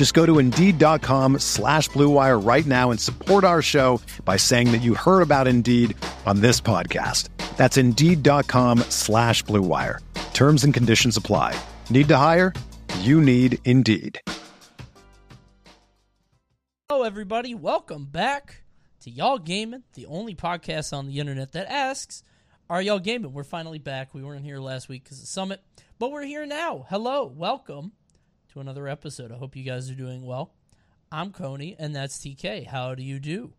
Just go to Indeed.com slash BlueWire right now and support our show by saying that you heard about Indeed on this podcast. That's Indeed.com slash BlueWire. Terms and conditions apply. Need to hire? You need Indeed. Hello, everybody. Welcome back to Y'all Gaming, the only podcast on the internet that asks, Are y'all gaming? We're finally back. We weren't here last week because of Summit, but we're here now. Hello. Welcome to another episode. I hope you guys are doing well. I'm Coney, and that's TK. How do you do?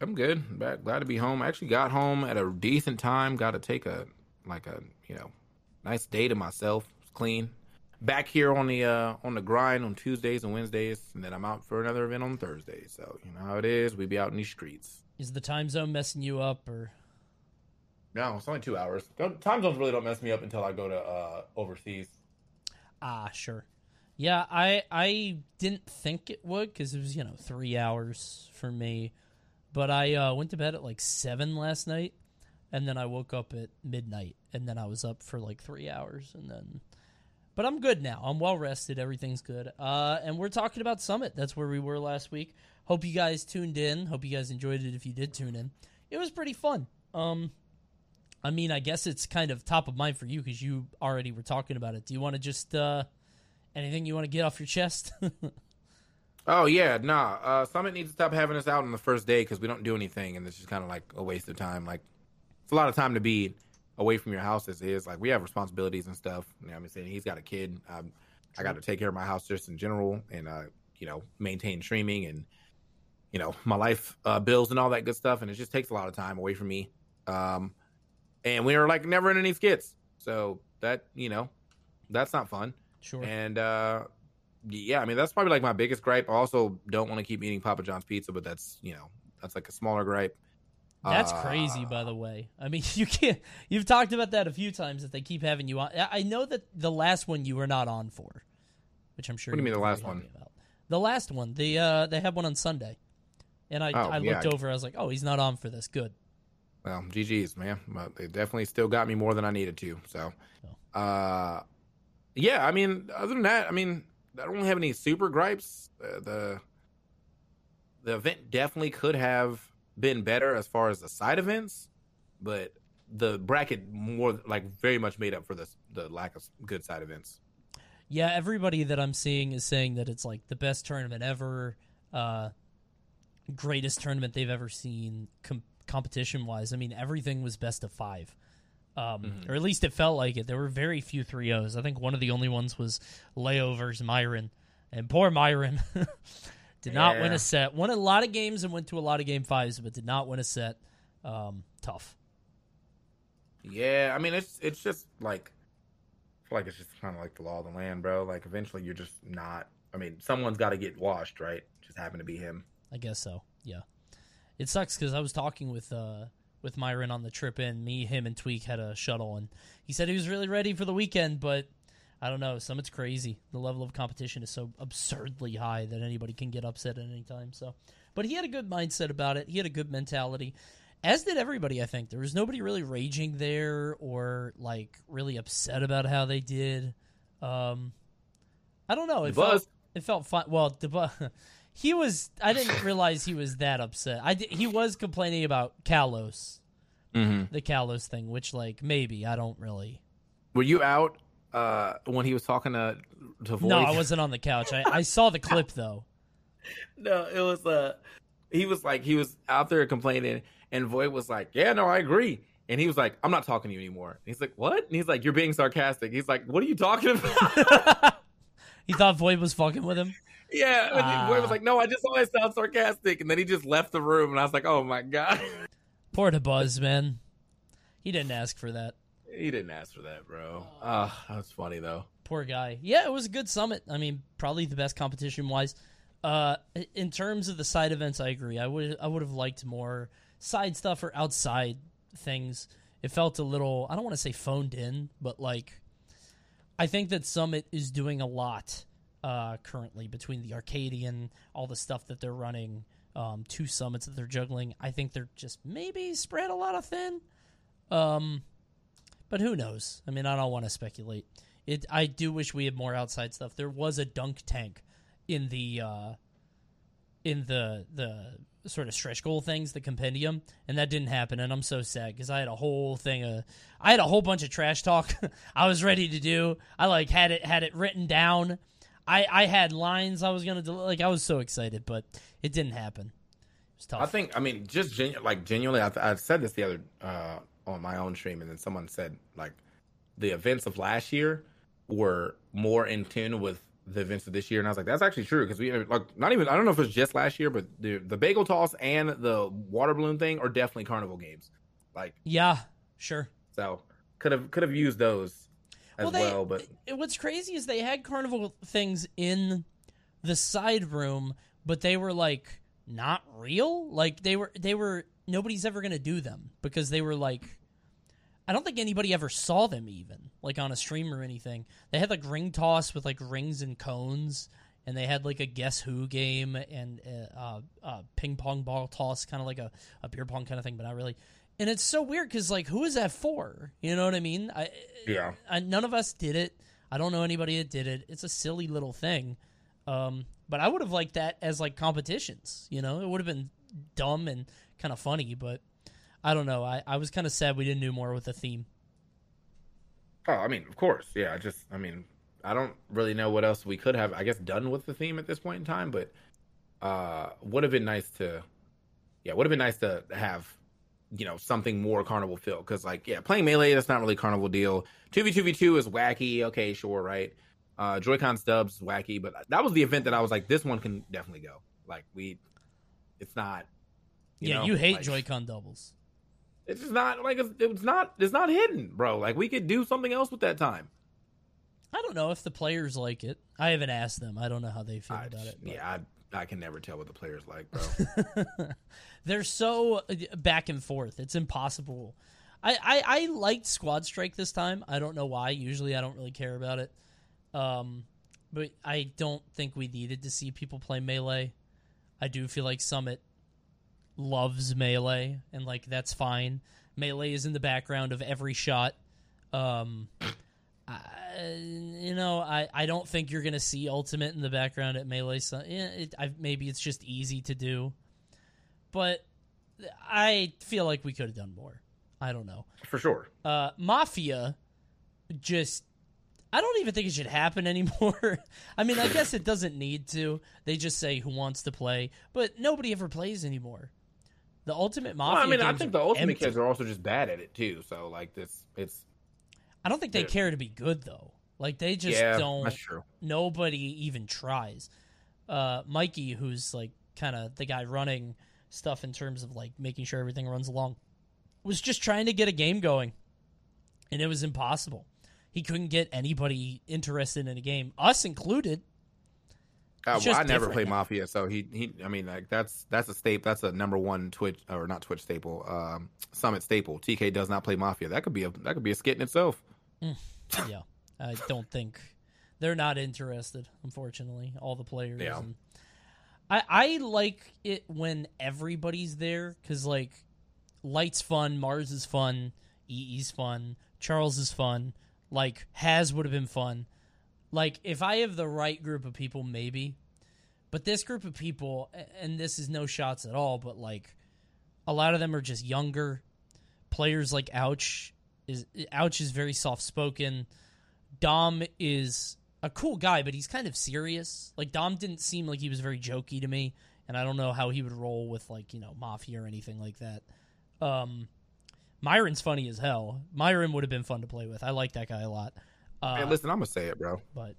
I'm good. Back, glad to be home. I actually got home at a decent time. Got to take a like a you know nice day to myself. It's clean. Back here on the uh, on the grind on Tuesdays and Wednesdays, and then I'm out for another event on Thursday. So you know how it is. We be out in these streets. Is the time zone messing you up, or No, it's only two hours. Time zones really don't mess me up until I go to uh, overseas. ah, sure. Yeah, I I didn't think it would because it was you know three hours for me, but I uh, went to bed at like seven last night, and then I woke up at midnight, and then I was up for like three hours, and then. But I'm good now. I'm well rested. Everything's good. Uh, and we're talking about Summit. That's where we were last week. Hope you guys tuned in. Hope you guys enjoyed it. If you did tune in, it was pretty fun. Um, I mean, I guess it's kind of top of mind for you because you already were talking about it. Do you want to just uh, anything you want to get off your chest? Oh yeah, nah. Uh, Summit needs to stop having us out on the first day because we don't do anything, and it's just kind of like a waste of time. Like it's a lot of time to be away from your house as is. Like we have responsibilities and stuff. You know, what I'm saying he's got a kid. Um, I got to take care of my house just in general, and uh, you know, maintain streaming and you know my life uh, bills and all that good stuff. And it just takes a lot of time away from me. Um, and we are like never in any skits, so that you know, that's not fun. Sure. And uh yeah, I mean that's probably like my biggest gripe. I also don't want to keep eating Papa John's pizza, but that's you know that's like a smaller gripe. That's Uh, crazy, by the way. I mean, you can't. You've talked about that a few times that they keep having you on. I know that the last one you were not on for, which I'm sure. What do you mean the last one? About. The last one. The uh, they had one on Sunday, and I Oh, I looked yeah. over. I was like, oh, he's not on for this. Good. Well, GG's man, but they definitely still got me more than I needed to. So, uh, yeah, I mean, other than that, I mean, I don't have any super gripes. Uh, the the event definitely could have been better as far as the side events, but the bracket more like very much made up for the the lack of good side events. Yeah, everybody that I'm seeing is saying that it's like the best tournament ever, uh, greatest tournament they've ever seen com- competition wise. I mean, everything was best of five, um, or at least it felt like it. There were very few 3-0s. I think one of the only ones was Layovers Myron, and poor Myron did not win a set. Won a lot of games and went to a lot of game fives, but did not win a set. Um, tough. Yeah, I mean it's it's just like I feel like it's just kind of like the law of the land, bro. Like eventually you're just not. I mean, someone's got to get washed, right? Just happened to be him. I guess so. Yeah, it sucks because I was talking with uh with Myron on the trip in. Me, him, and Tweak had a shuttle, and he said he was really ready for the weekend, but I don't know. Summit's crazy. The level of competition is so absurdly high that anybody can get upset at any time. So, but he had a good mindset about it. He had a good mentality. As did everybody, I think. There was nobody really raging there or like really upset about how they did. Um, I don't know. It felt, Buzz. it felt fun. Well, DeBu- he was. I didn't realize he was that upset. I he was complaining about Kalos, Mm-hmm. the Kalos thing, which like maybe I don't really. Were you out uh, when he was talking to to Void? No, I wasn't on the couch. I, I saw the clip though. no, it was uh, he was like he was out there complaining, and Void was like, "Yeah, no, I agree." And he was like, I'm not talking to you anymore. And he's like, What? And he's like, You're being sarcastic. He's like, What are you talking about? he thought Void was fucking with him. Yeah. And Ah. Void was like, No, I just always sound sarcastic. And then he just left the room. And I was like, Oh my God. Poor Buzz, man. He didn't ask for that. he didn't ask for that, bro. Ah, that's funny though. Poor guy. Yeah, it was a good summit. I mean, probably the best competition wise. Uh, in terms of the side events, I agree. I would I would have liked more side stuff or outside things. It felt a little I don't want to say phoned in, but like I think that Summit is doing a lot uh, currently between the Arcadian, all the stuff that they're running, um, two summits that they're juggling. I think they're just maybe spread a lot of thin. Um, but who knows? I mean, I don't want to speculate. It. I do wish we had more outside stuff. There was a dunk tank in the uh, in the the sort of stretch goal things, the compendium, and that didn't happen. And I'm so sad because I had a whole thing of I had a whole bunch of trash talk I was ready to do. I like had it had it written down. I I had lines I was gonna. Like I was so excited, but it didn't happen. It was tough. I think, I mean, just genu- like genuinely, I, I said this the other uh, on my own stream, and then someone said like the events of last year were more in tune with the events of this year, and I was like, that's actually true because we like not even I don't know if it was just last year, but the the bagel toss and the water balloon thing are definitely carnival games, like yeah, sure. so could have could have used those as Well, well, they- but what's crazy is they had carnival things in the side room, but they were like not real. Like they were they were nobody's ever gonna do them because they were like I don't think anybody ever saw them even like on a stream or anything. They had like ring toss with like rings and cones, and they had like a guess who game and uh, uh, uh, ping pong ball toss, kind of like a, a beer pong kind of thing, but not really. And it's so weird because like who is that for? You know what I mean? I, yeah, I, none of us did it. I don't know anybody that did it. It's a silly little thing. Um, but I would have liked that as like competitions. You know, it would have been dumb and kind of funny. But I don't know. I, I was kind of sad we didn't do more with the theme. Oh, I mean, of course, yeah. I just, I mean, I don't really know what else we could have, I guess, done with the theme at this point in time, but uh, would have been nice to, yeah, would have been nice to have, you know, something more carnival feel. Because, like, yeah, playing melee, that's not really carnival deal. Two v two v two is wacky. Okay, sure, right. Uh, Joy-Con stubs wacky, but that was the event that I was like, this one can definitely go. Like, we, it's not. yeah, know, you hate like- Joy-Con doubles. It's just not like it's, it's not it's not hidden, bro. Like we could do something else with that time. I don't know if the players like it. I haven't asked them. I don't know how they feel I- about it. but- yeah, I, I can never tell what the players like, bro. They're so uh, back and forth. It's impossible. I, I, I liked Squad Strike this time. I don't know why. Usually I don't really care about it. Um, but I don't think we needed to see people play Melee. I do feel like Summit loves Melee, and like that's fine. Melee is in the background of every shot. Um, I, you know, I, I don't think you're gonna see Ultimate in the background at Melee. So, yeah, it, I, maybe it's just easy to do, but I feel like we could have done more. I don't know. For sure. Uh, Mafia, just I don't even think it should happen anymore. I mean, I guess it doesn't need to. They just say who wants to play, but nobody ever plays anymore. The Ultimate Mafia. Well, I mean, I think the ultimate empty. kids are also just bad at it too. So like this, it's I don't think they care to be good though. Like they just yeah, don't. that's true. nobody even tries. Uh, Mikey, who's like kind of the guy running stuff in terms of like making sure everything runs along, was just trying to get a game going, and it was impossible. He couldn't get anybody interested in a game, us included. Uh, well, I never play now. Mafia, so he he. I mean, like that's that's a staple. That's a number one Twitch or not Twitch staple. Um, Summit staple. TK does not play Mafia. That could be a that could be a skit in itself. Mm. yeah, I don't think they're not interested. Unfortunately, all the players. Yeah. And I I like it when everybody's there because like Light's fun, Mars is fun, EE's fun, Charles is fun. Like Has would have been fun. Like if I have the right group of people, maybe. But this group of people, and this is no shots at all, but like a lot of them are just younger players. Like Ouch is Ouch is very soft spoken. Dom is a cool guy, but he's kind of serious. Like Dom didn't seem like he was very jokey to me, and I don't know how he would roll with like you know mafia or anything like that. Um, Myron's funny as hell. Myron would have been fun to play with. I like that guy a lot. Uh, hey, listen, I'm gonna say it, bro. but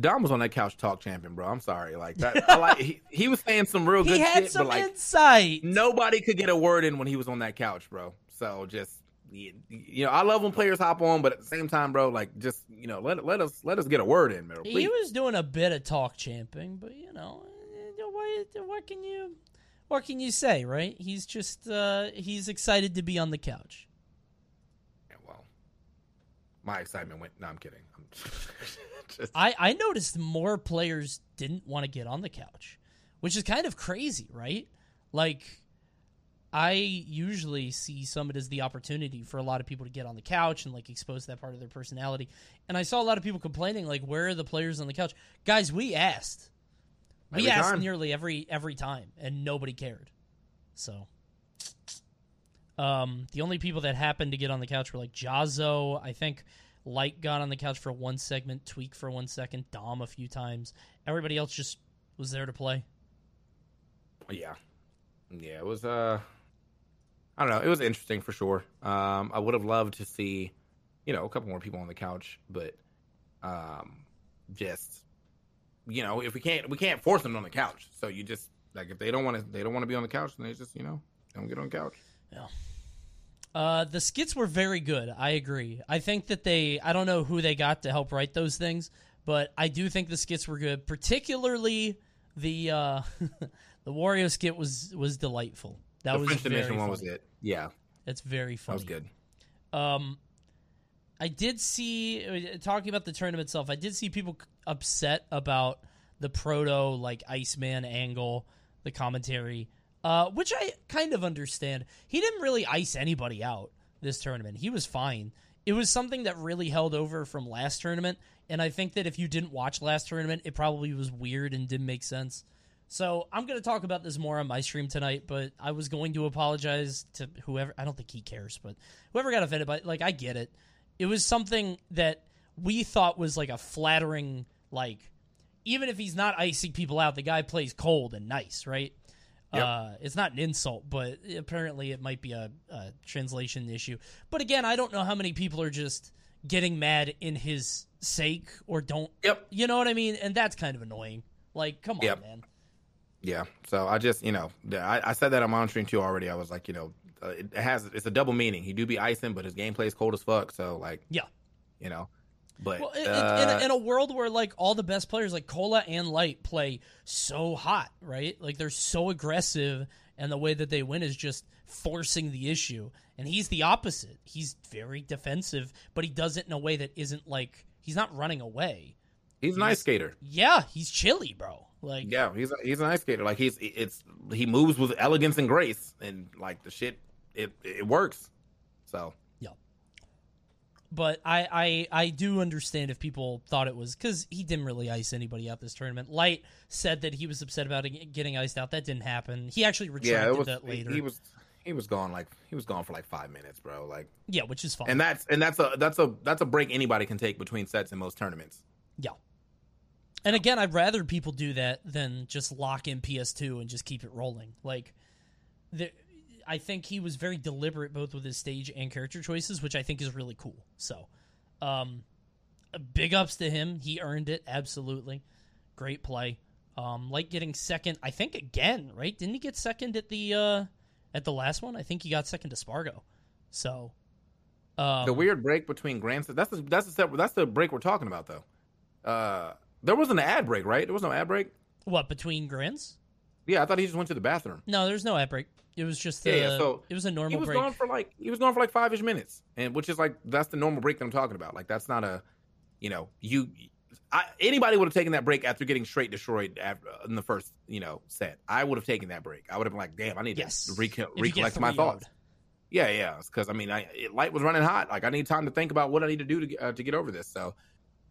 Dom was on that couch talk champion, bro. I'm sorry, like that. I like he, he was saying some real good. he had shit, some but like insight. nobody could get a word in when he was on that couch, bro. So just you know, I love when players hop on, but at the same time, bro, like just you know, let let us let us get a word in. He was doing a bit of talk champing, but you know, eh, what, what can you what can you say, right? He's just uh he's excited to be on the couch. Yeah, well, my excitement went. No, I'm kidding. I'm just, I I noticed more players didn't want to get on the couch, which is kind of crazy, right? Like I usually see Summit as the opportunity for a lot of people to get on the couch and like expose that part of their personality. And I saw a lot of people complaining like where are the players on the couch? Guys, we asked. We Every asked time. nearly every every time and nobody cared. So um the only people that happened to get on the couch were like Jazzo, I think Light got on the couch for one segment, Tweak for one second, Dom a few times. Everybody else just was there to play. yeah, yeah. It was. Uh, I don't know. It was interesting for sure. Um, I would have loved to see, you know, a couple more people on the couch, but, um, just, you know, if we can't, we can't force them on the couch. So you just like if they don't want to, they don't want to be on the couch, then they just, you know, don't get on the couch. Uh, the skits were very good. I agree. I think that they, I don't know who they got to help write those things, but I do think the skits were good. Particularly the uh, the Wario skit was was delightful. That the was French Dimension one was it. Yeah, It's very funny. that was good. Um, I did see talking about the tournament itself. I did see people upset about the proto like Iceman angle, the commentary, uh, which I kind of understand. He didn't really ice anybody out this tournament. He was fine. It was something that really held over from last tournament, and I think that if you didn't watch last tournament, it probably was weird and didn't make sense. So I'm going to talk about this more on my stream tonight, but I was going to apologize to whoever. I don't think he cares, but whoever got offended by it, like I get it. It was something that we thought was like a flattering like even if he's not icing people out, the guy plays cold and nice, right? Yep. Uh, it's not an insult, but apparently it might be a, a translation issue. But again, I don't know how many people are just getting mad in his sake or don't. Yep. You know what I mean? And that's kind of annoying. Like, come on, Yep. man. Yeah. So I just, you know, I, I said that on stream too already. I was like, you know, uh, it has it's a double meaning. He do be icing, but his gameplay is cold as fuck. So like, Yeah. you know, but Well, in, uh, in, in a world where like all the best players like Cola and Light play so hot, right? Like they're so aggressive, and the way that they win is just forcing the issue. And he's the opposite. He's very defensive, but he does it in a way that isn't like he's not running away. He's an ice skater. Yeah, he's chilly, bro. Like Yeah, he's a, he's an ice skater. Like he's it's he moves with elegance and grace, and like the shit, it it works. So yeah, but I, I I do understand if people thought it was because he didn't really ice anybody out this tournament. Light said that he was upset about getting iced out. That didn't happen. He actually retracted yeah, was that later. he was he was gone like he was gone for like five minutes, bro. Like, yeah, which is fine. and that's and that's a that's a that's a break anybody can take between sets in most tournaments. Yeah. And again, I'd rather people do that than just lock in PS2 and just keep it rolling. Like, the, I think he was very deliberate both with his stage and character choices, which I think is really cool. So, um, big ups to him. He earned it absolutely. Great play. Um, like getting second, I think again, right? Didn't he get second at the uh at the last one? I think he got second to Sparg0. So, um, the weird break between Grand that's the that's the step, that's the break we're talking about though. Uh, there wasn't an ad break, right? There was no ad break. what between grants? Yeah, I thought he just went to the bathroom. No, there's no ad break. It was just Yeah, the, yeah, so it was a normal. He was break. gone for like he was gone for like five ish minutes, and which is like that's the normal break that I'm talking about. Like that's not a, you know, you. I, anybody would have taken that break after getting straight destroyed after, in the first, you know, set. I would have taken that break. I would have been like, "Damn, I need Yes. to reco- If you get recollect my thoughts." Yeah, yeah, because I mean, I it, light was running hot. Like I need time to think about what I need to do to uh, to get over this. So,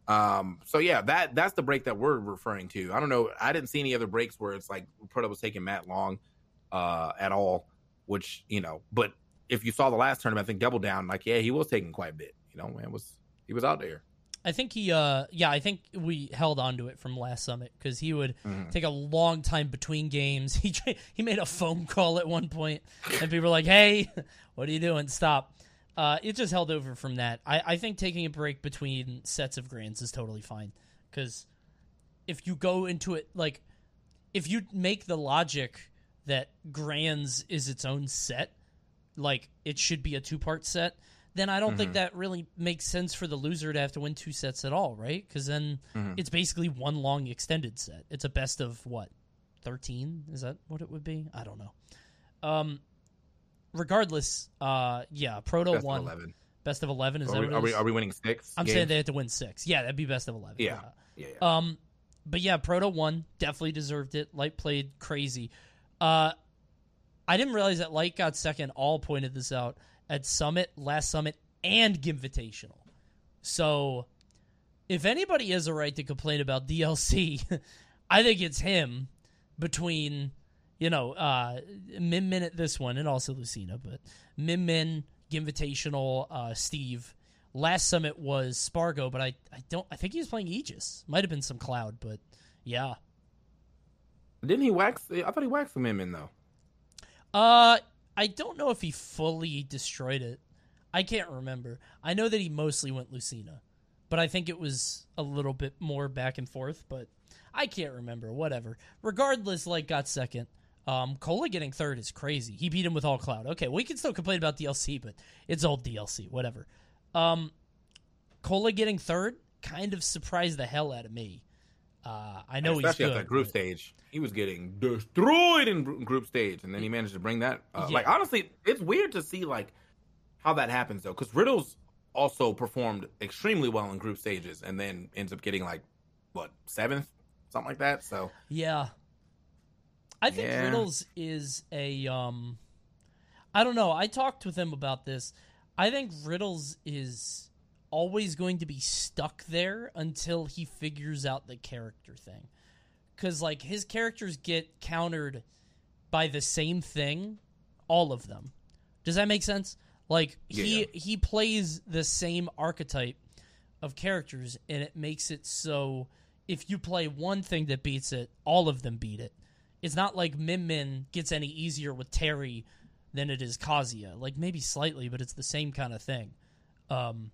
um, so yeah, that that's the break that we're referring to. I don't know. I didn't see any other breaks where it's like Proto was taking Matt long, uh, at all. Which you know, but if you saw the last tournament, I think Double Down, like yeah, he was taking quite a bit. You know, man was he was out there. I think he, uh, yeah, I think we held on to it from last summit because he would take a long time between games. He he made a phone call at one point, and people were like, "Hey, what are you doing? Stop!" Uh, it just held over from that. I, I think taking a break between sets of grands is totally fine because if you go into it like if you make the logic that grands is its own set, like it should be a two part set, then I don't think that really makes sense for the loser to have to win two sets at all, right? Because then it's basically one long extended set. It's a best of what, thirteen? Is that what it would be? I don't know. Um, regardless, uh, yeah, Proto Best of won 11. best of eleven. Is Are that we, what it are, we, are we winning six? I'm games? saying they have to win six. Yeah, that'd be best of eleven. Yeah. Yeah. yeah. Um, but yeah, Proto won. Definitely deserved it. Light played crazy. Uh, I didn't realize that Light got second. All pointed this out at Summit, last Summit, and Gimvitational. So, if anybody has a right to complain about DLC, I think it's him. Between, you know, uh, Min Min at this one, and also Lucina, but Min Min, Gimvitational, uh, Steve. Last summit was Sparg0, but I, I don't I think he was playing Aegis. Might have been some cloud, but yeah. Didn't he wax? I thought he waxed some in though. Uh I don't know if he fully destroyed it. I can't remember. I know that he mostly went Lucina, but I think it was a little bit more back and forth, but I can't remember. Whatever. Regardless, like got second. Um, Cola getting third is crazy. He beat him with all cloud. Okay, we can still complain about DLC, but it's old DLC. Whatever. Um, Cola getting third kind of surprised the hell out of me. Uh, I know he's Especially good. at that group but- stage, he was getting destroyed in group stage, and then he managed to bring that. Uh, Yeah. Like honestly, it's weird to see like how that happens though, because Riddles also performed extremely well in group stages, and then ends up getting like what seventh, something like that. So Yeah. I think Yeah. Riddles is a um I don't know. I talked with him about this. I think Riddles is always going to be stuck there until he figures out the character thing. Cuz like his characters get countered by the same thing, all of them. Does that make sense? Like he Yeah. he plays the same archetype of characters and it makes it so if you play one thing that beats it, all of them beat it. It's not like Min Min gets any easier with Terry than it is Kazuya. Like maybe slightly, but it's the same kind of thing. Um,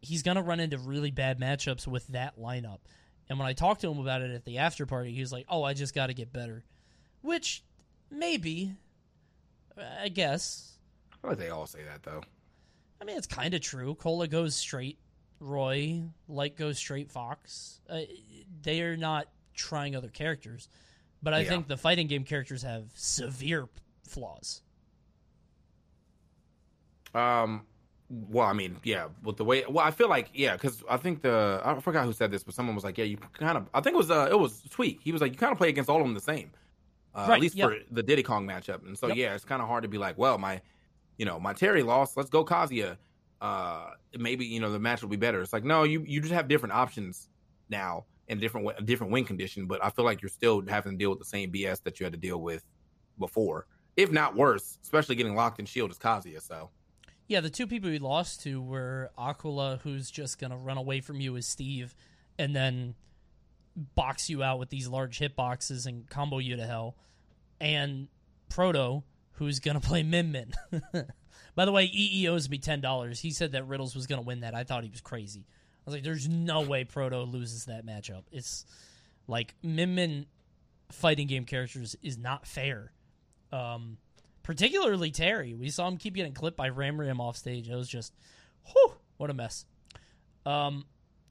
he's gonna run into really bad matchups with that lineup. And when I talked to him about it at the after party, he was like, "Oh, I just got to get better," which maybe, I guess. Feel they all say that though. I mean, it's kind of true. Cola goes straight Roy, Light goes straight Fox. Uh, they are not trying other characters, but I Yeah. think the fighting game characters have severe flaws. Um, well, I mean, yeah, with the way, well, I feel like, yeah, because I think the I forgot who said this, but someone was like, yeah, you kind of, I think it was, uh, it was Tweak. He was like, you kind of play against all of them the same, uh, Right, at least yep. for the Diddy Kong matchup. And so, Yep. yeah, it's kind of hard to be like, well, my, you know, my Terry lost. Let's go Kazuya. Uh, maybe you know the match will be better. It's like no, you you just have different options now in different a different win condition. But I feel like you're still having to deal with the same BS that you had to deal with before, if not worse. Especially getting locked in shield as Kazuya. So. Yeah, the two people we lost to were Acola, who's just gonna run away from you as Steve, and then box you out with these large hitboxes and combo you to hell, and Proto, who's gonna play Min Min. By the way, EE owes me ten dollars. He said that Riddles was gonna win that. I thought he was crazy. I was like, "There's no way Proto loses that matchup." It's like Min Min fighting game characters is not fair. Um, particularly Terry. We saw him keep getting clipped by Ram Ram off stage. It was just, whew, what a mess. Um,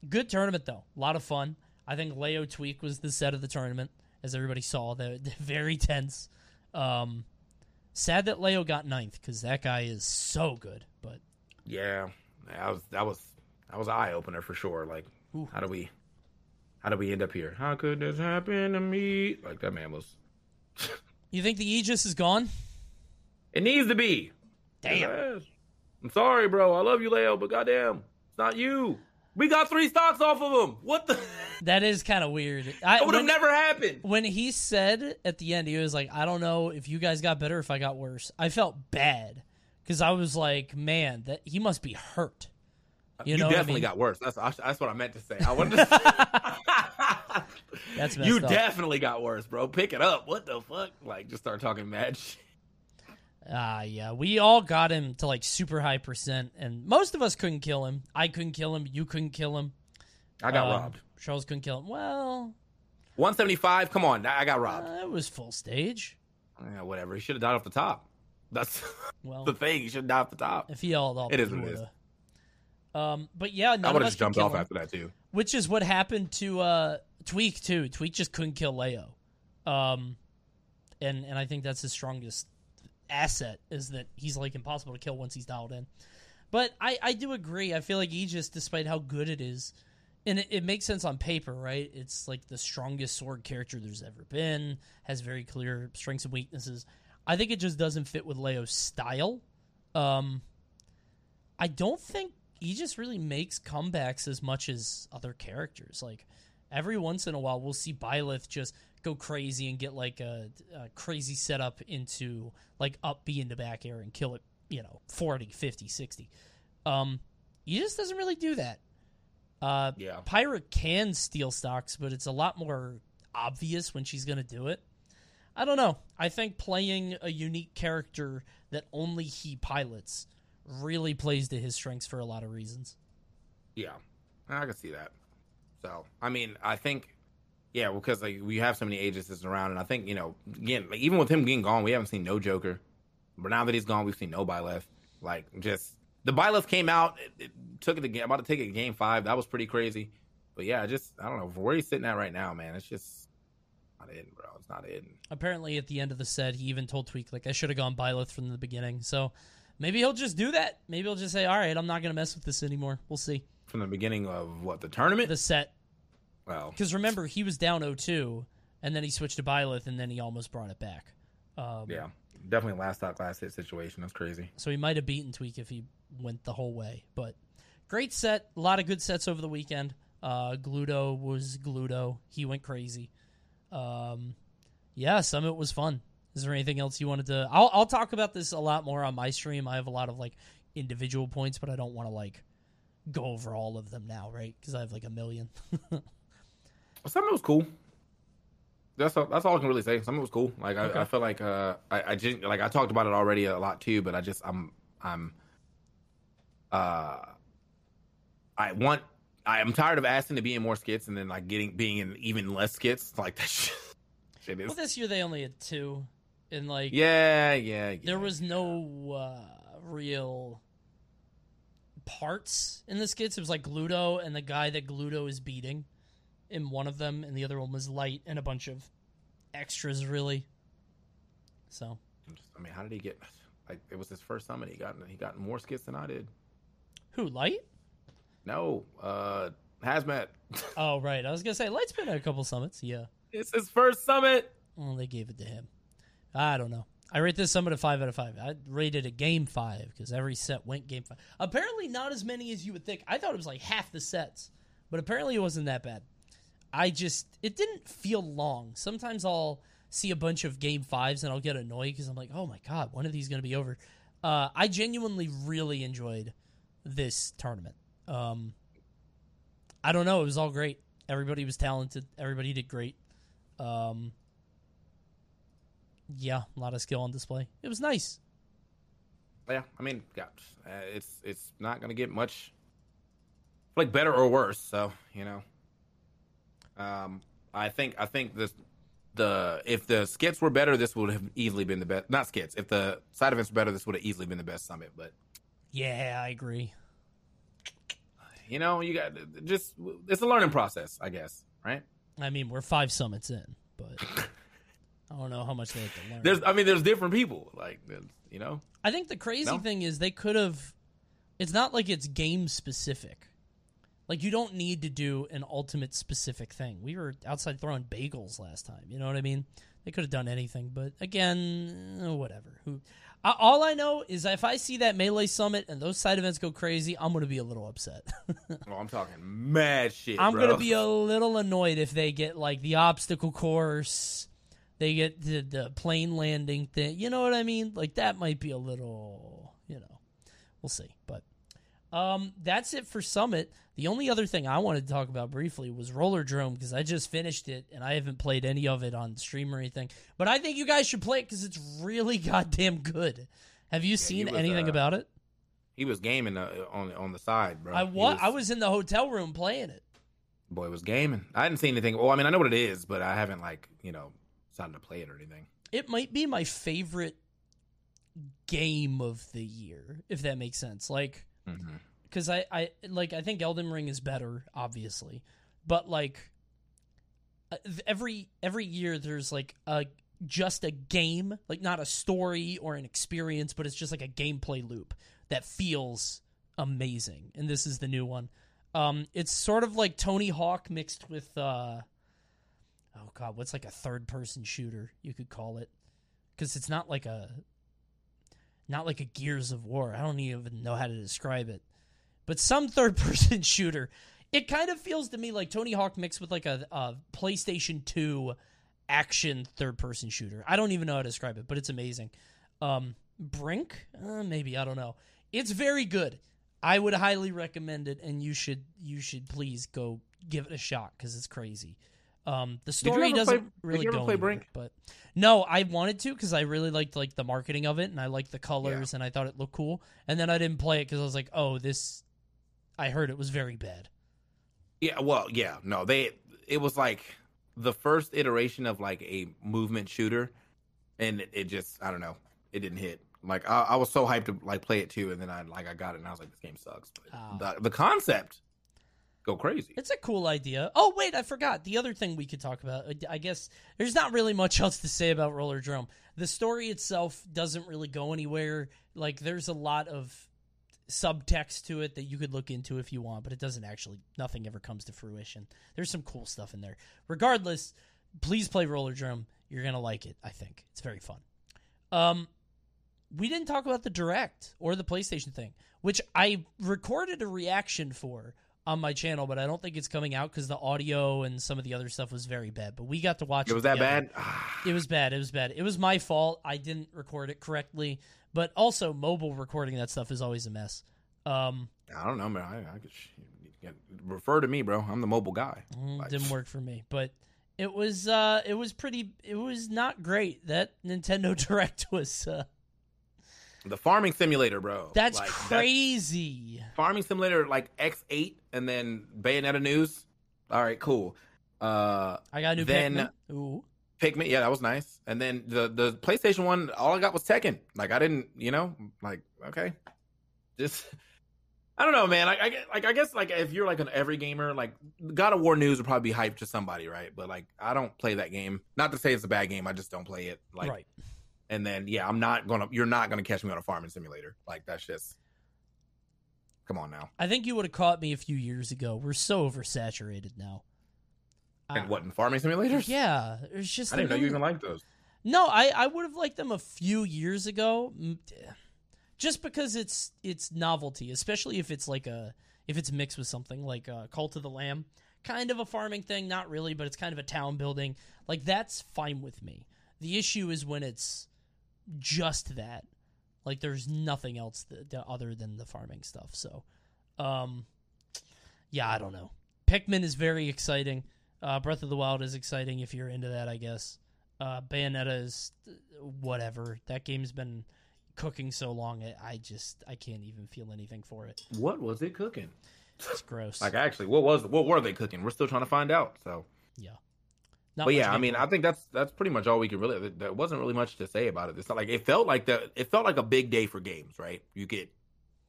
good tournament though, a lot of fun. I think Leo Tweak was the set of the tournament, as everybody saw. They're very tense. Um, sad that Leo got ninth because that guy is so good. But Yeah, that was that was that was eye opener for sure. Like, Ooh. how do we, how do we end up here? How could this happen to me? Like that man was. you think the Aegis is gone? It needs to be. Damn. I'm sorry, bro. I love you, Leo, but goddamn, it's not you. We got three stocks off of him. What the? That is kind of weird. I That would have never happened. when he said at the end, he was like, "I don't know if you guys got better, or if I got worse." I felt bad because I was like, "Man, that he must be hurt." You, know what I definitely mean? got worse. That's that's what I meant to say. I wanted to. Say, That's you up. definitely got worse, bro. Pick it up. What the fuck? Like, just start talking mad shit. Ah, yeah. We all got him to like super high percent, and most of us couldn't kill him. I couldn't kill him. You couldn't kill him. I got Um, robbed. Charles couldn't kill him. Well, 175. Come on, I got robbed. uh, it was full stage. Yeah, whatever. He should have died off the top. That's Well, the thing. He should have died off the top. if he held up, It is what it is. Um, but yeah, I none would have just jumped off him, after that too. which is what happened to uh, Tweak too. Tweak just couldn't kill Leo, um, and and I think that's his strongest asset is that he's like impossible to kill once he's dialed in. But I I do agree. I feel like Aegis, despite how good it is, and it, it makes sense on paper, right? It's like the strongest sword character there's ever been. Has very clear strengths and weaknesses. I think it just doesn't fit with Leo's style. Um, I don't think Aegis really makes comebacks as much as other characters. Like every once in a while, we'll see Byleth just go crazy and get like a, a crazy setup into like up B the back air and kill it, you know, 40, 50, 60. Um, Aegis doesn't really do that. Uh, Yeah. Pyra can steal stocks, but it's a lot more obvious when she's going to do it. I don't know. I think playing a unique character that only he pilots really plays to his strengths for a lot of reasons. Yeah, I can see that. So, I mean, I think, yeah, because like we have so many agencies around, and I think you know, again, like, even with him getting gone, we haven't seen no Joker. But now that he's gone, we've seen no Byleth. Like, just the Byleth came out, it, it took it to game, about to take it to game five. That was pretty crazy. But yeah, I just I don't know where he's sitting at right now, man. It's just not in, bro. It's not in. Apparently, at the end of the set, he even told Tweak like I should have gone Byleth from the beginning. So maybe he'll just do that. Maybe he'll just say, "All right, I'm not going to mess with this anymore." We'll see. From the beginning of what the tournament? The set, well, because remember he was down 0-2, and then he switched to Byleth, and then he almost brought it back. Um, yeah, definitely last stock, last hit situation. That's crazy. So he might have beaten Tweak if he went the whole way. But great set. A lot of good sets over the weekend. Uh, Gluto was Gluto. He went crazy. Um, yeah, Summit was fun. Is there anything else you wanted to? I'll I'll talk about this a lot more on my stream. I have a lot of like individual points, but I don't want to like go over all of them now, right? Because I have like a million. Some of it was cool. That's all, that's all I can really say. Some of it was cool. Like I, Okay. I feel like uh, I, I just like I talked about it already a lot too, but I just I'm I'm uh I want I am tired of asking to be in more skits and then like getting being in even less skits. Like that shit, shit is. well, this year they only had two, and like Yeah, yeah, yeah. there was no uh, real parts in the skits. It was like Gluto and the guy that Gluto is beating in one of them, and the other one was Light and a bunch of extras, really. So I mean, how did he get? Like it was his first summit. He got he got more skits than I did. who Light? No, uh, Hazmat. Oh right, I was gonna say Light's been at a couple summits. Yeah, it's his first summit. well they gave it to him. I don't know. I rate this summit a five out of five. I rated it a game five because every set went game five. Apparently, not as many as you would think. I thought it was like half the sets, but apparently it wasn't that bad. I just it didn't feel long. Sometimes I'll see a bunch of game fives and I'll get annoyed because I'm like, oh my god, one of these going to be over? Uh, I genuinely really enjoyed this tournament. Um, I don't know, it was all great. Everybody was talented. Everybody did great. Um, yeah, a lot of skill on display. It was nice. Yeah, I mean, yeah, uh, it's it's not gonna get much like better or worse. So you know, um, I think I think this the if the skits were better, this would have easily been the best. Not skits. If the side events were better, this would have easily been the best summit. But Yeah, I agree. you know, you got just it's a learning process, I guess. Right? I mean, we're five summits in, but I don't know how much they to learn. There's, I mean, there's different people. Like, you know, I think the crazy No? thing is they could have. It's not like it's game specific. Like you don't need to do an ultimate specific thing. We were outside throwing bagels last time. You know what I mean? They could have done anything, but again, eh, whatever. Who? I, all I know is if I see that melee summit and those side events go crazy, I'm gonna be a little upset. oh, I'm talking mad shit. I'm bro. gonna be a little annoyed if they get like the obstacle course, they get the the plane landing thing. You know what I mean? Like that might be a little, you know, we'll see. But Um, that's it for Summit. The only other thing I wanted to talk about briefly was Rollerdrome because I just finished it and I haven't played any of it on stream or anything. But I think you guys should play it because it's really goddamn good. Have you seen was, anything uh, about it? He was gaming uh, on on the side, bro. I He wa- I was in the hotel room playing it. boy was gaming. I hadn't seen anything. Well, I mean, I know what it is, but I haven't like you know decided to play it or anything. It might be my favorite game of the year, if that makes sense. Like, Mm-hmm. because I, I like I think Elden Ring is better, obviously, but like uh, every every year there's like a just a game, like not a story or an experience, but it's just like a gameplay loop that feels amazing. And this is the new one. Um, it's sort of like Tony Hawk mixed with uh, oh god, what's like a third person shooter you could call it? Because it's not like a not like a Gears of War. I don't even know how to describe it. But some third person shooter. It kind of feels to me like Tony Hawk mixed with like a, a PlayStation 2 action third person shooter. I don't even know how to describe it, but it's amazing. Um, Brink? Uh, maybe, I don't know. It's very good. I would highly recommend it and you should you should please go give it a shot cuz it's crazy. Um, the story ever doesn't play- really you ever go play anywhere, Brink? but no, I wanted to because I really liked like the marketing of it and I liked the colors and I thought it looked cool. And then I didn't play it because I was like, oh, this. I heard it was very bad. Yeah, well, yeah, no, they it was like the first iteration of like a movement shooter, and it, it just I don't know, it didn't hit. Like I, I was so hyped to like play it too, and then I like I got it, and I was like, this game sucks. But Oh. the the concept, go crazy. It's a cool idea. Oh wait, I forgot the other thing we could talk about. uh, I guess there's not really much else to say about Rollerdrome. The story itself doesn't really go anywhere. Like there's a lot of subtext to it that you could look into if you want, but it doesn't actually. Nothing ever comes to fruition. There's some cool stuff in there. Regardless, please play Rollerdrome. You're gonna like it. I think it's very fun. Um, we didn't talk about the direct or the PlayStation thing, which I recorded a reaction for on my channel, but I don't think it's coming out because the audio and some of the other stuff was very bad. But we got to watch. It was that together. bad. It was bad. It was bad. It was my fault. I didn't record it correctly. But also, mobile recording that stuff is always a mess. Um, I don't know, man. I, I could yeah, refer to me, bro. I'm the mobile guy. mm, Like, didn't work for me. But it was. Uh, it was pretty. It was not great. That Nintendo Direct was. Uh, The farming simulator, bro. that's Like, crazy. farming simulator like X8 and then Bayonetta news. All right, cool. Uh I got a new Then- Pikmin. Ooh. Pikmin, yeah, that was nice. And then the the PlayStation one, all I got was Tekken. Like I didn't, you know, like okay, just I don't know, man. Like I like I guess like if you're like an every gamer, like God of War news would probably be hyped to somebody, right? But like I don't play that game. Not to say it's a bad game, I just don't play it. Like, right. and then yeah, I'm not gonna. You're not gonna catch me on a farming simulator. Like that's just. Come on now. I think you would have caught me a few years ago. We're so oversaturated now. And Uh, what in farming simulators? Yeah, it's just. I didn't know you even liked those. No, I I would have liked them a few years ago, just because it's it's novelty, especially if it's like a if it's mixed with something like uh, Cult of the Lamb, kind of a farming thing, not really, but it's kind of a town building. Like that's fine with me. The issue is when it's just that, like there's nothing else that, that other than the farming stuff. So, um, yeah, I don't know. Pikmin is very exciting. Uh, Breath of the Wild is exciting if you're into that, I guess. Uh, Bayonetta is uh, whatever. That game's been cooking so long. I, I just I can't even feel anything for it. What was it cooking? It's gross. Like actually, what was what were they cooking? We're still trying to find out. So, yeah. Not but yeah, I mean. I think that's that's pretty much all we could really. There wasn't really much to say about it. It's not like it felt like the it felt like a big day for games, right? You get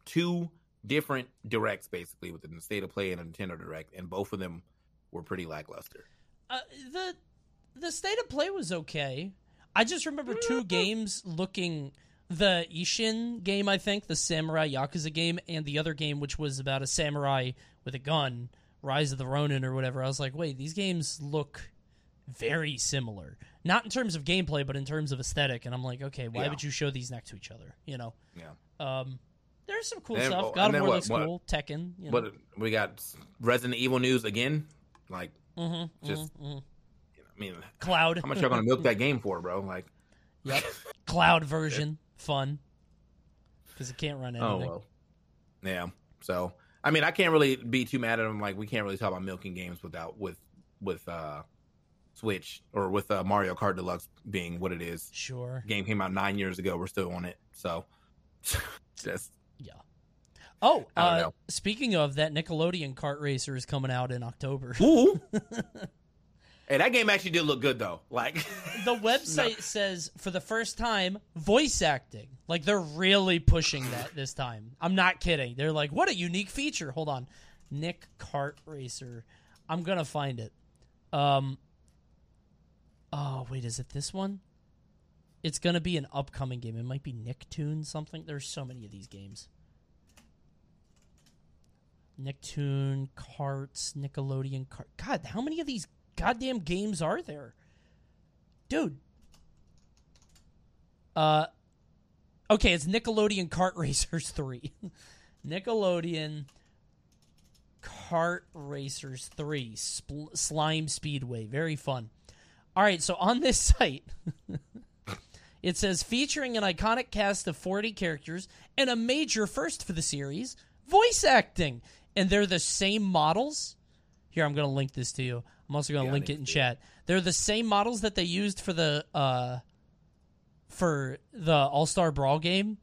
two different directs basically within the state of play and a Nintendo Direct, and both of them were pretty lackluster. uh, the the state of play was okay. I just remember two games looking the Ishin game, I think, the Samurai Yakuza game, and the other game which was about a samurai with a gun, Rise of the Ronin or whatever. I was like, wait, these games look very similar. Not in terms of gameplay, but in terms of aesthetic. And I'm like, okay, why Yeah. would you show these next to each other? You know? Yeah. Um there's some cool And- stuff. oh, God of War looks what- cool. Tekken. You know? But we got Resident Evil news again. Like, mm-hmm, just- mm-hmm. I mean, Cloud. how much y'all gonna milk that game for, bro? Like, Yep. Cloud version, fun. Because it can't run anything. oh well, yeah. So I mean, I can't really be too mad at them. Like we can't really talk about milking games without with with uh Switch or with uh, Mario Kart Deluxe being what it is. Sure. Game came out nine years ago. We're still on it. So just yeah. Oh, uh, speaking of that, Nickelodeon Kart Racer is coming out in October. Ooh. hey, that game actually did look good though. Like the website says for the first time voice acting like they're really pushing that this time i'm not kidding they're like what a unique feature hold on nick kart racer i'm gonna find it um oh wait is it this one? It's gonna be an upcoming game. It might be nicktoon something. There's so many of these games. Nicktoon carts nickelodeon cart god how many of these goddamn games are there? Dude. Uh, okay, it's Nickelodeon Kart Racers three. Nickelodeon Kart Racers three. Spl- Slime Speedway, very fun. All right, so on this site, it says featuring an iconic cast of forty characters and a major first for the series, voice acting, and they're the same models. Here, I'm going to link this to you. I'm also going to Yeah, link it in chat. They're the same models that they used for the uh for the All Star Brawl game,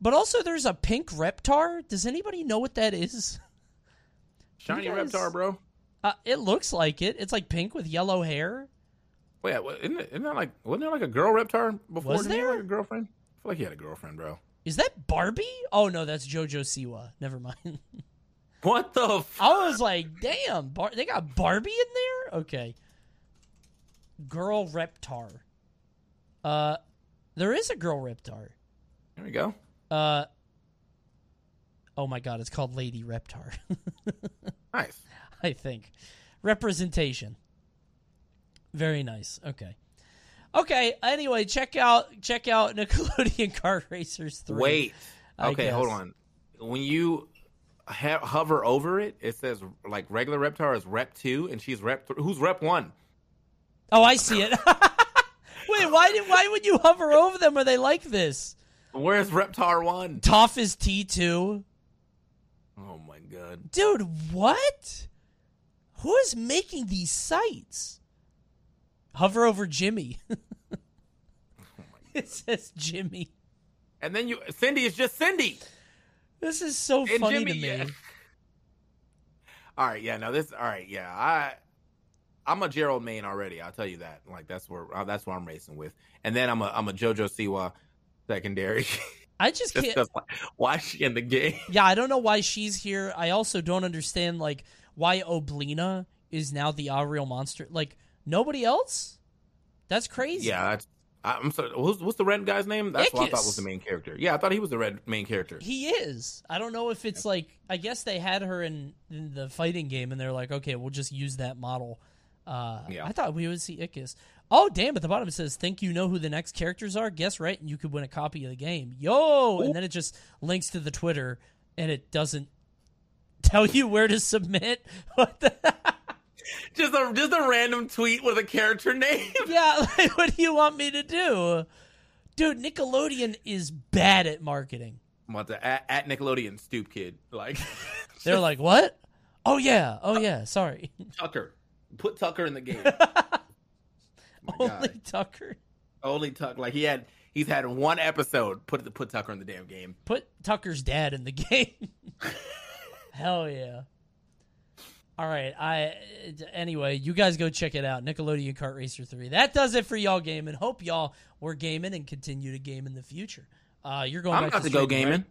but also there's a pink Reptar. Does anybody know what that is? shiny guys- Reptar, bro. Uh, it looks like it. It's like pink with yellow hair. Wait, what- isn't, it, isn't that like wasn't there like a girl Reptar before? Was Didn't he have, there? like a girlfriend? I feel like he had a girlfriend, bro. Is that Barbie? Oh no, that's JoJo Siwa. Never mind. What the? F- I was like, damn, Bar- they got Barbie in there. Okay, girl Reptar. Uh, there is a girl Reptar. There we go. Uh, oh my god, it's called Lady Reptar. Nice. I think representation. Very nice. Okay. Okay. Anyway, check out check out Nickelodeon Kart Racers Three. Wait. I Okay, hold on. When you ha- hover over it, it says like regular Reptar is Rep two, and she's Rep. Th- who's Rep one? Oh, I see it. Wait, why did why would you hover over them? Are they like this? Where's Reptar one? Toph is T two. Oh my god. Dude, what? Who is making these sites? Hover over Jimmy. it says Jimmy. And then you, Cindy is just Cindy. This is so And funny Jimmy, to me. yeah. All right, yeah, no, this. All right, yeah, I, I'm a Gerald Main already. I'll tell you that. Like that's where uh, that's what I'm racing with. And then I'm a I'm a JoJo Siwa secondary. I just Just can't. like, why is she in the game? Yeah, I don't know why she's here. I also don't understand like why Oblina is now the Ariel monster. Like nobody else. That's crazy. Yeah, that's, I'm sorry. Who's, what's the red guy's name? That's what I thought was the main character. Yeah, I thought he was the red main character. He is. I don't know if it's like I guess they had her in, in the fighting game and they're like, okay, we'll just use that model. Uh, Yeah. I thought we would see Ickis. Oh damn! At the bottom it says, "Think you know who the next characters are? Guess right, and you could win a copy of the game." Yo! And then it just links to the Twitter, and it doesn't tell you where to submit. What the? Just a just a random tweet with a character name. yeah, like, what do you want me to do, dude? Nickelodeon is bad at marketing. I'm about to at, at Nickelodeon stoop kid like They're like, "What? Oh yeah, oh yeah." Sorry. Tucker. Put Tucker in the game. Oh my Only God. Tucker. Only Tucker. Like he had he's had one episode. Put put Tucker in the damn game. Put Tucker's dad in the game. Hell yeah. All right, I anyway, you guys go check it out. Nickelodeon Kart Racer 3. That does it for y'all gaming. Hope y'all were gaming and continue to game in the future. Uh you're going I'm about to to go gaming. right?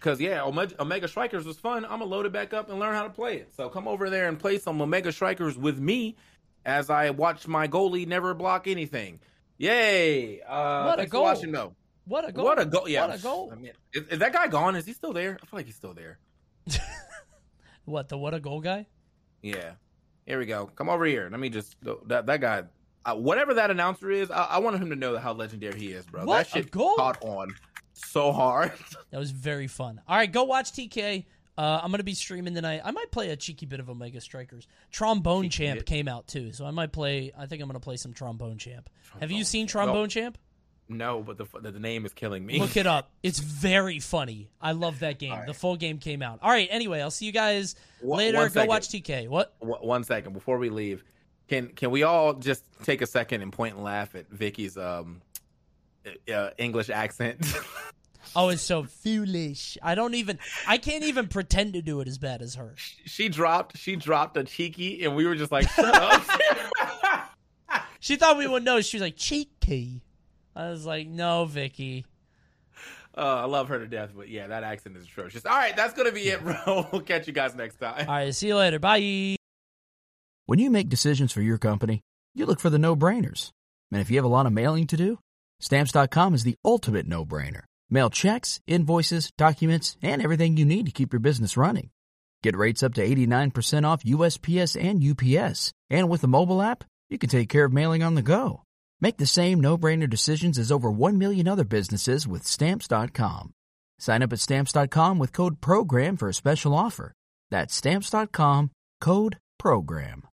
Cause yeah, Omega, Omega Strikers was fun. I'm gonna load it back up and learn how to play it. So come over there and play some Omega Strikers with me as I watch my goalie never block anything. Yay! Uh, What a goal. watching though. What a goal. What a goal! Yeah, What a goal. I mean, is, is that guy gone? Is he still there? I feel like he's still there. What, the what a goal guy? Yeah. Here we go. Come over here. Let me just that that guy. Uh, whatever that announcer is, I, I wanted him to know how legendary he is, bro. What that shit goal. caught on so hard. That was very fun. All right, go watch TK. Uh, I'm gonna be streaming tonight. I might play a cheeky bit of Omega Strikers. Trombone Cheeky Champ bit. came out too, so I might play. I think I'm gonna play some Trombone Champ. Have you seen. Trombone Champ? No, but the the name is killing me. Look it up. It's very funny. I love that game. Right. The full game came out. All right. Anyway, I'll see you guys One- later. one Go second. watch TK. What? W- One second before we leave, can can we all just take a second and point and laugh at Vicky's um uh, English accent? Oh, it's so foolish. I don't even. I can't even pretend to do it as bad as her. she dropped she dropped a cheeky, and we were just like, shut up. She thought we would know. She was like cheeky. I was like, no, Vicky. uh, I love her to death, but yeah, that accent is atrocious. All right, that's gonna be it, bro. we'll catch you guys next time. All right. See you later. Bye. When you make decisions for your company, you look for the no brainers. And if you have a lot of mailing to do, stamps.com is the ultimate no brainer. Mail checks, invoices, documents, and everything you need to keep your business running. Get rates up to 89% off USPS and UPS. And with the mobile app, you can take care of mailing on the go. Make the same no brainer decisions as over 1 million other businesses with stamps.com. Sign up at stamps.com with code PROGRAM for a special offer. That's stamps.com code PROGRAM.